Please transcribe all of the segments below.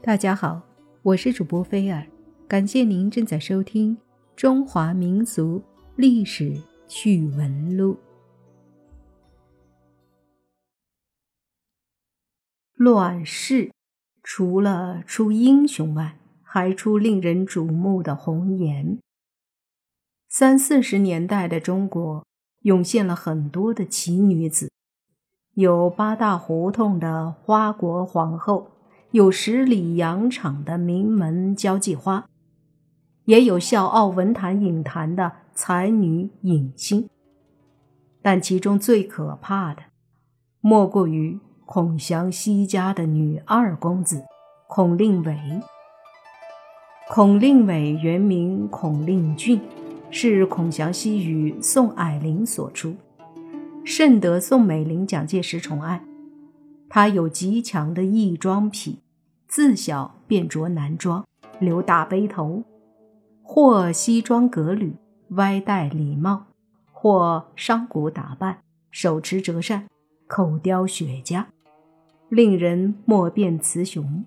大家好，我是主播菲尔，感谢您正在收听《中华民族历史趣闻录》。乱世除了出英雄外，还出令人瞩目的红颜。三四十年代的中国涌现了很多的奇女子，有八大胡同的花国皇后。有十里洋场的名门交际花，也有笑傲文坛影坛的才女影星，但其中最可怕的，莫过于孔祥熙家的女二公子孔令伟。孔令伟原名孔令俊，是孔祥熙与宋霭龄所出，甚得宋美龄、蒋介石宠爱。他有极强的异装癖，自小便着男装，留大背头，或西装革履，歪戴礼帽，或商贾打扮，手持折扇，口叼雪茄，令人莫辨雌雄。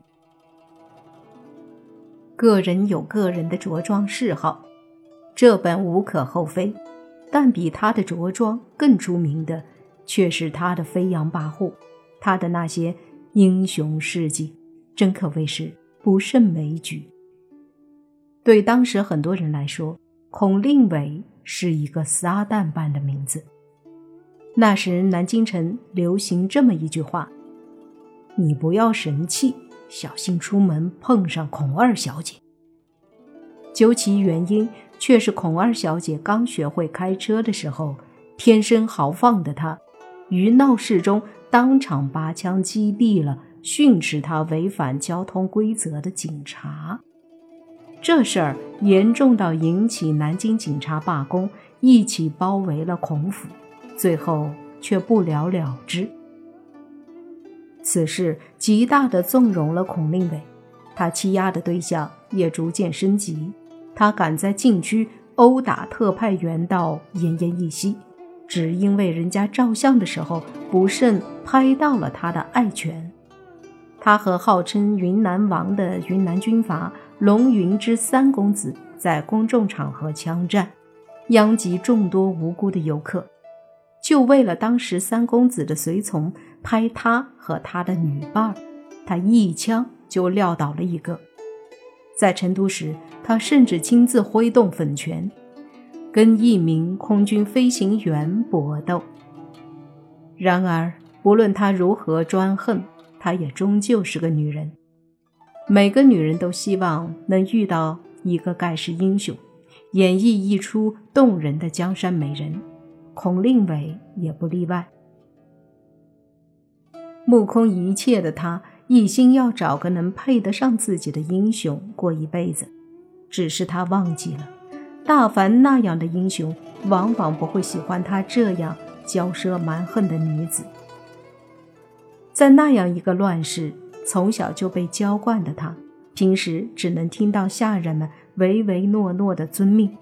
个人有个人的着装嗜好，这本无可厚非，但比他的着装更出名的，却是他的飞扬跋扈。他的那些英雄事迹，真可谓是不胜枚举。对当时很多人来说，孔令伟是一个撒旦般的名字。那时南京城流行这么一句话：“你不要神气，小心出门碰上孔二小姐。”究其原因，却是孔二小姐刚学会开车的时候，天生豪放的她，于闹市中。当场拔枪击毙了训斥他违反交通规则的警察，这事儿严重到引起南京警察罢工，一起包围了孔府，最后却不了了之。此事极大的纵容了孔令伟，他欺压的对象也逐渐升级，他敢在禁区殴打特派员到奄奄一息。只因为人家照相的时候不慎拍到了他的爱犬，他和号称云南王的云南军阀龙云之三公子在公众场合枪战，殃及众多无辜的游客，就为了当时三公子的随从拍他和他的女伴，他一枪就撂倒了一个。在成都时，他甚至亲自挥动粉拳。跟一名空军飞行员搏斗。然而，不论他如何专横，她也终究是个女人。每个女人都希望能遇到一个盖世英雄，演绎一出动人的江山美人。孔令伟也不例外。目空一切的他，一心要找个能配得上自己的英雄过一辈子。只是他忘记了。大凡那样的英雄，往往不会喜欢他这样骄奢蛮横的女子。在那样一个乱世，从小就被娇惯的她，平时只能听到下人们唯唯诺诺的遵命，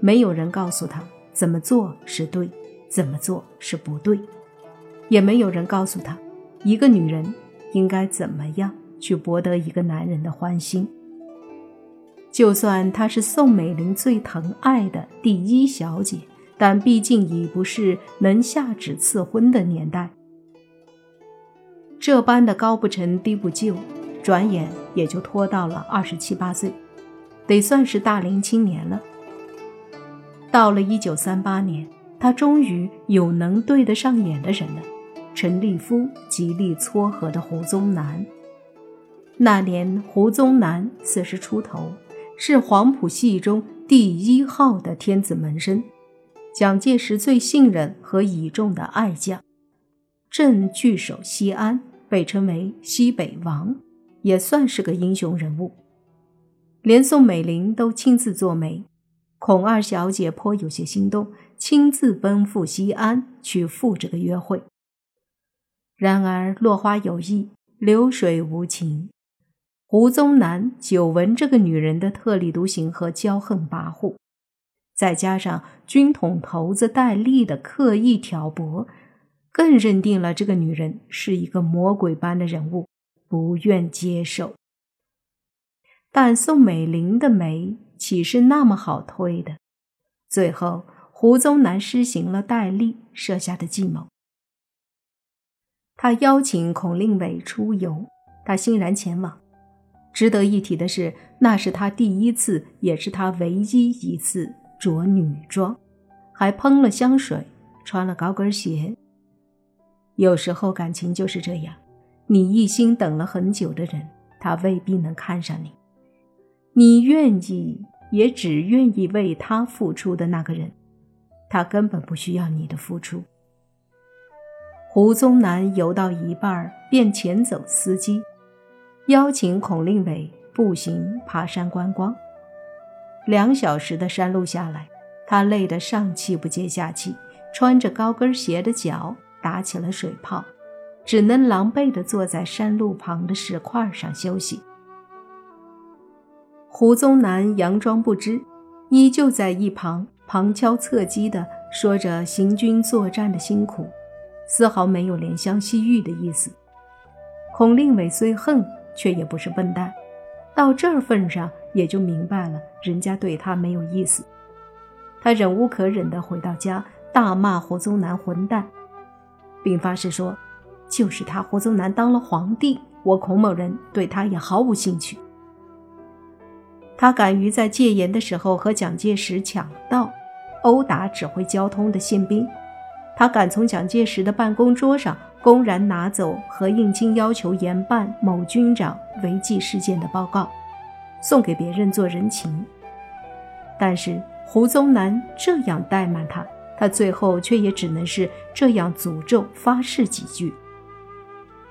没有人告诉她怎么做是对，怎么做是不对，也没有人告诉她，一个女人应该怎么样去博得一个男人的欢心。就算她是宋美龄最疼爱的第一小姐，但毕竟已不是能下旨赐婚的年代。这般的高不成低不就，转眼也就拖到了二十七八岁，得算是大龄青年了。到了一九三八年，他终于有能对得上眼的人了——陈立夫极力撮合的胡宗南。那年胡宗南四十出头。是黄埔系中第一号的天子门生，蒋介石最信任和倚重的爱将，正据守西安，被称为西北王，也算是个英雄人物。连宋美龄都亲自做媒，孔二小姐颇有些心动，亲自奔赴西安去赴这个约会。然而落花有意，流水无情。胡宗南久闻这个女人的特立独行和骄横跋扈，再加上军统头子戴笠的刻意挑拨，更认定了这个女人是一个魔鬼般的人物，不愿接受。但宋美龄的媒岂是那么好推的？最后，胡宗南施行了戴笠设下的计谋。他邀请孔令伟出游，他欣然前往。值得一提的是，那是他第一次，也是他唯一一次着女装，还喷了香水，穿了高跟鞋。有时候感情就是这样，你一心等了很久的人，他未必能看上你。你愿意，也只愿意为他付出的那个人，他根本不需要你的付出。胡宗南游到一半，便遣走司机。邀请孔令伟步行爬山观光。两小时的山路下来，他累得上气不接下气，穿着高跟鞋的脚打起了水泡，只能狼狈地坐在山路旁的石块上休息。胡宗南佯装不知，依旧在一旁旁敲侧击地说着行军作战的辛苦，丝毫没有怜香惜玉的意思。孔令伟虽恨。却也不是笨蛋，到这份上也就明白了，人家对他没有意思。他忍无可忍地回到家，大骂胡宗南混蛋，并发誓说：“就是他胡宗南当了皇帝，我孔某人对他也毫无兴趣。”他敢于在戒严的时候和蒋介石抢道，殴打指挥交通的宪兵，他敢从蒋介石的办公桌上。公然拿走何应钦要求严办某军长违纪事件的报告，送给别人做人情。但是胡宗南这样怠慢他，他最后却也只能是这样诅咒发誓几句。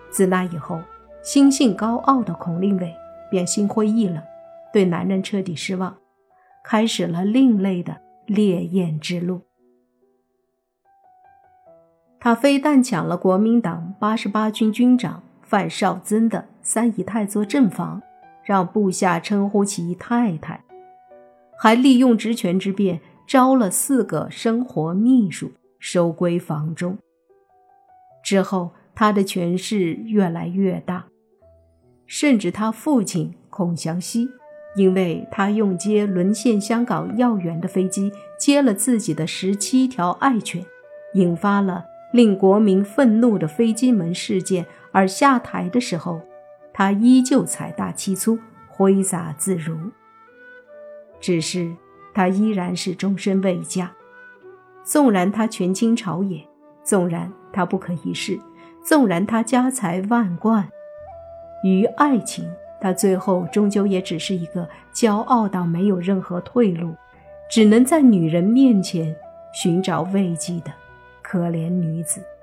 自那以后，心性高傲的孔令伟便心灰意冷，对男人彻底失望，开始了另类的烈焰之路。他非但抢了国民党八十八军军长范绍曾的三姨太做正房，让部下称呼其太太，还利用职权之便招了四个生活秘书收归房中。之后，他的权势越来越大，甚至他父亲孔祥熙，因为他用接沦陷香港要员的飞机接了自己的十七条爱犬，引发了。令国民愤怒的飞机门事件，而下台的时候，他依旧财大气粗，挥洒自如。只是他依然是终身未嫁，纵然他权倾朝野，纵然他不可一世，纵然他家财万贯，于爱情，他最后终究也只是一个骄傲到没有任何退路，只能在女人面前寻找慰藉的。可怜女子。